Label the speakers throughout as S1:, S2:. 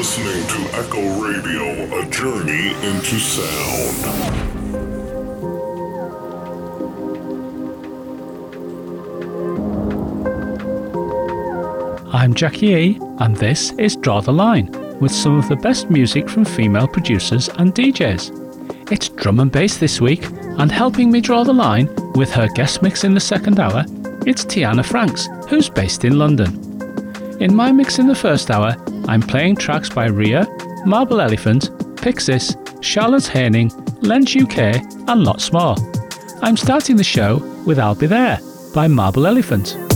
S1: listening to Echo Radio, a journey into sound.
S2: I'm Jackie E, and this is Draw the Line, with some of the best music from female producers and DJs. It's drum and bass this week, and helping me draw the line with her guest mix in the second hour, it's Tianna Franxx, who's based in London. In my mix in the first hour, I'm playing tracks by Riya, Marble Elephant, Pyxis, Charlotte Haining, Lens UK, and lots more. I'm starting the show with I'll Be There by Marble Elephant.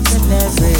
S3: nothing than every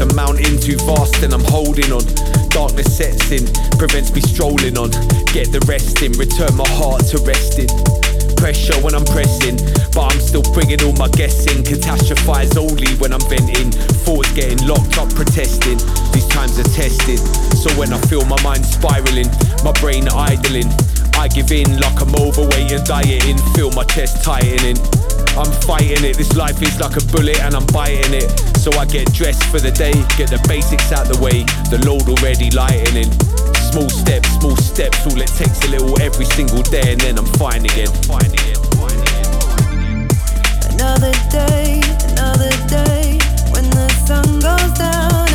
S4: to mount too fast and I'm holding on. Darkness sets in, prevents me strolling on. Get the rest in, return my heart to resting pressure when I'm pressing. But I'm still bringing all my guessing. Catastrophize only when I'm venting. Thoughts getting locked up, protesting. These times are tested. So when I feel my mind spiraling, my brain idling, I give in like I'm overweight and dieting. Feel my chest tightening. I'm fighting it. This life is like a bullet and I'm biting it. So I get dressed for the day, get the basics out the way, the load already lightening. Small steps, small steps, all it takes a little every single day and then I'm fine again.
S3: Another day, another day, when the sun goes down,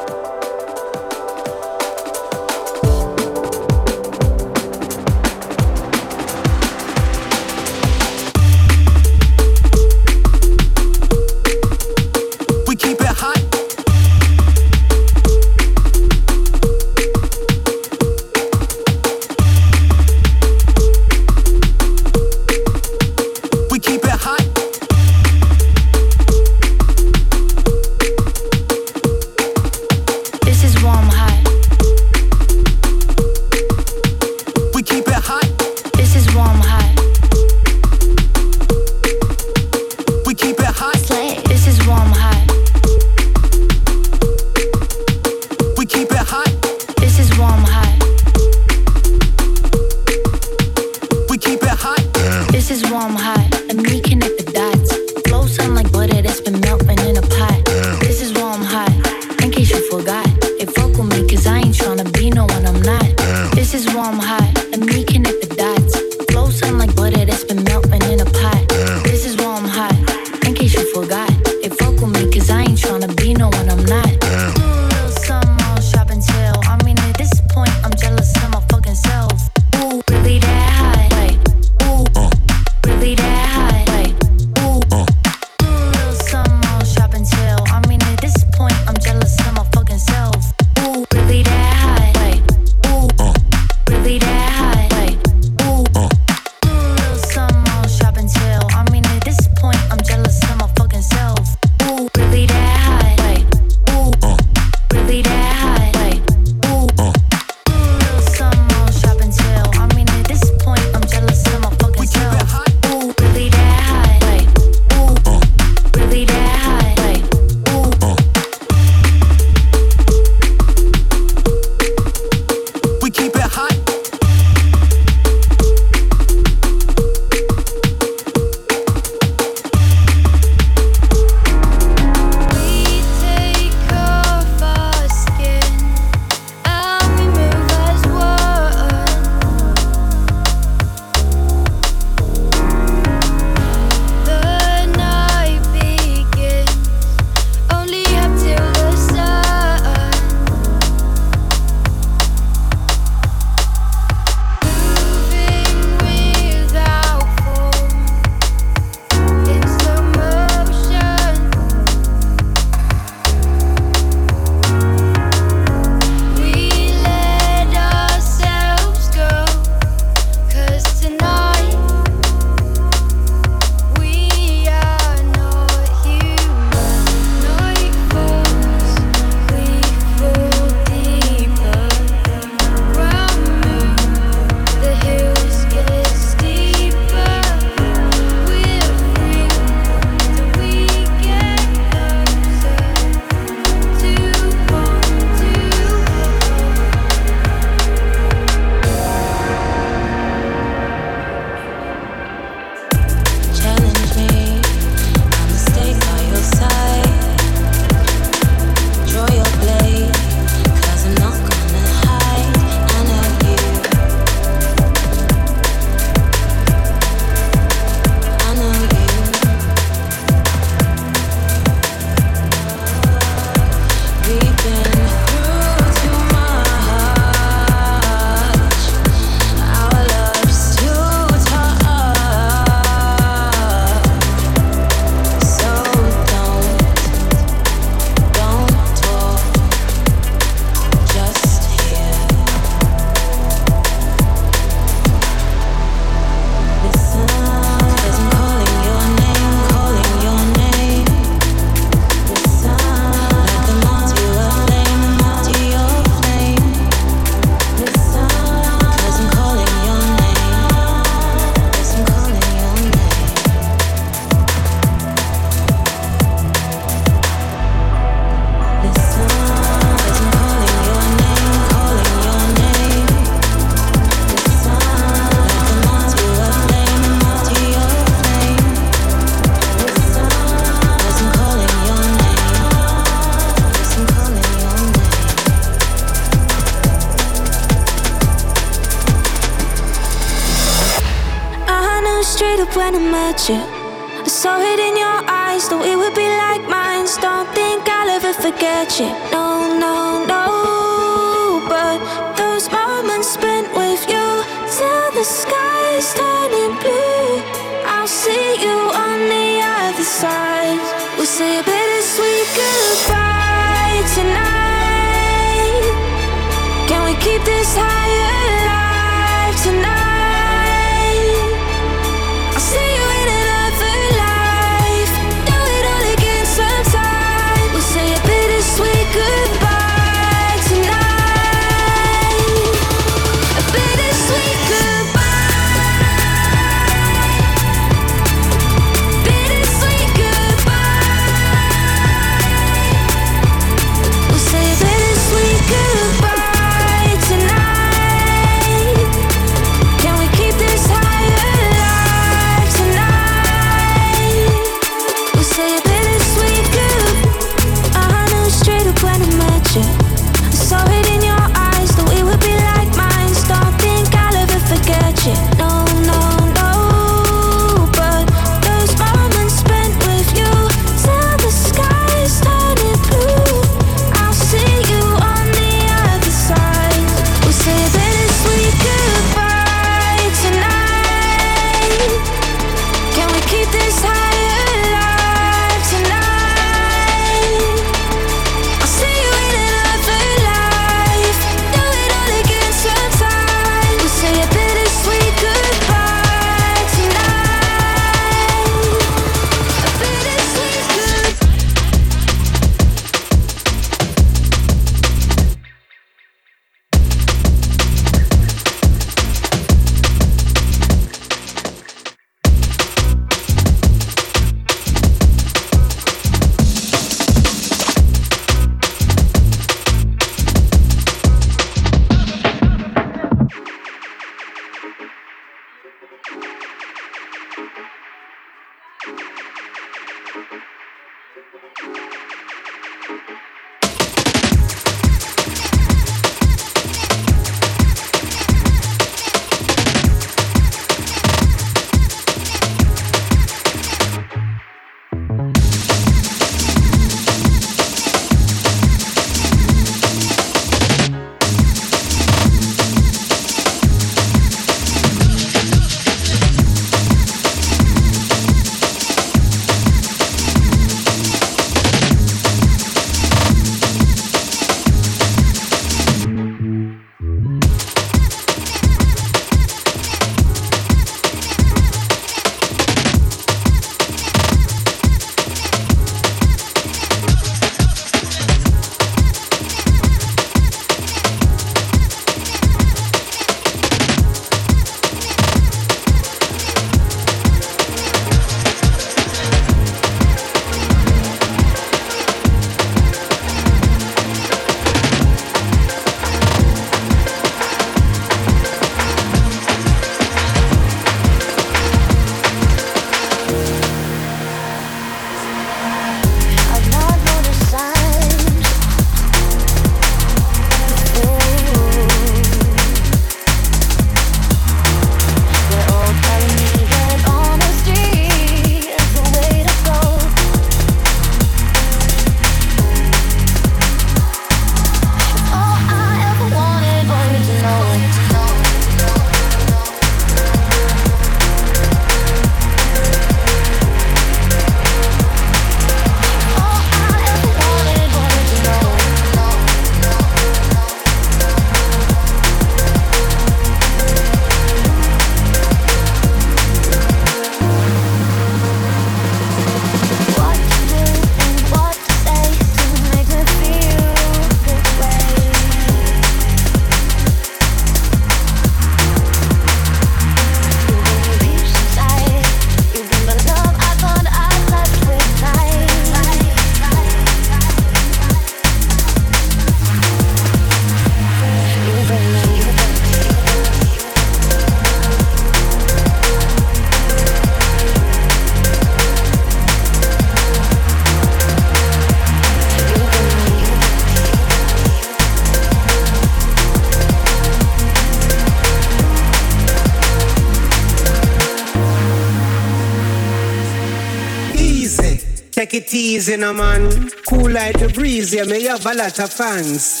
S5: easy, no man. Cool like the breeze, yeah, me have a lot of fans.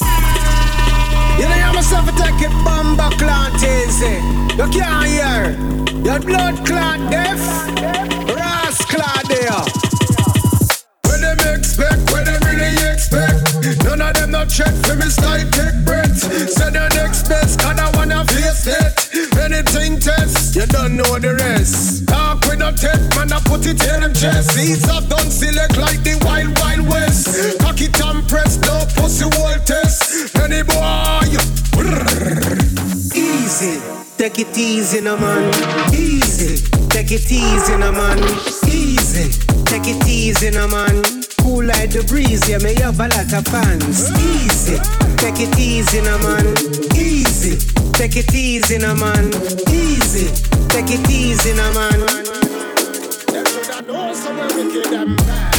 S5: You know, you myself take it bomba clot easy. You can't hear. Your blood clot deaf. Ras clot there.
S6: When them expect, when them really expect. None of them not check for me style take breath. Say the next best, cause I wanna face it. Anything test, you don't know the rest. Talk with no tech, man, I put it in them chest. Seeds have done select like the wild, wild west. Cock it and press, no pussy wall test. Any boy,
S5: easy. Take it easy, no man. Easy. Take it easy, no man. Easy. Take it easy, no man. Cool like the breeze, yeah, me have a lot of fans. Easy. Take it easy, no man. Easy. Take it easy, no man. Easy. Take it easy, no man.
S6: Know, somewhere wicked and bad.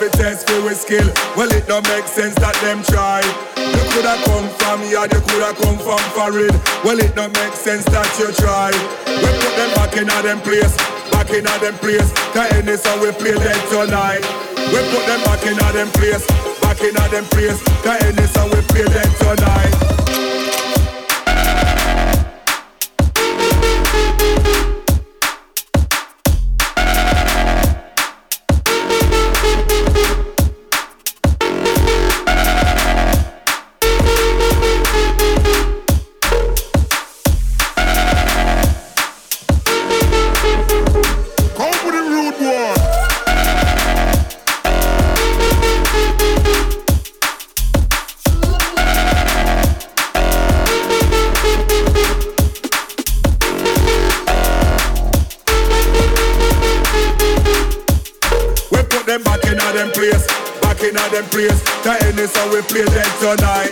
S7: To test for with skill, well it don't make sense that them try. You coulda come from here, you coulda come from foreign. Well it don't make sense that you try. We put them back in a them place, back in a them place. The any song we play them tonight. We put them back in a them place, back in a them place. The any song we play them tonight. Play them tonight.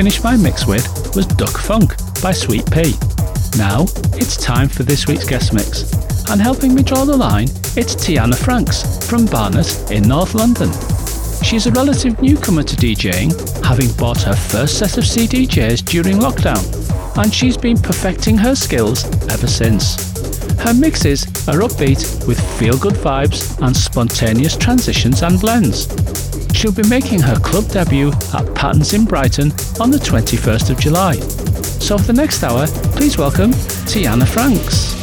S2: Finished my mix with was Duck Funk by Sweet Pea. Now, it's time for this week's guest mix. And helping me draw the line, it's Tianna Franxx from Barnet in North London. She's a relative newcomer to DJing, having bought her first set of CDJs during lockdown, and she's been perfecting her skills ever since. Her mixes are upbeat with feel good vibes and spontaneous transitions and blends. She'll be making her club debut at Patterns in Brighton on the 21st of July. So for the next hour, please welcome Tianna Franxx.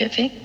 S8: You've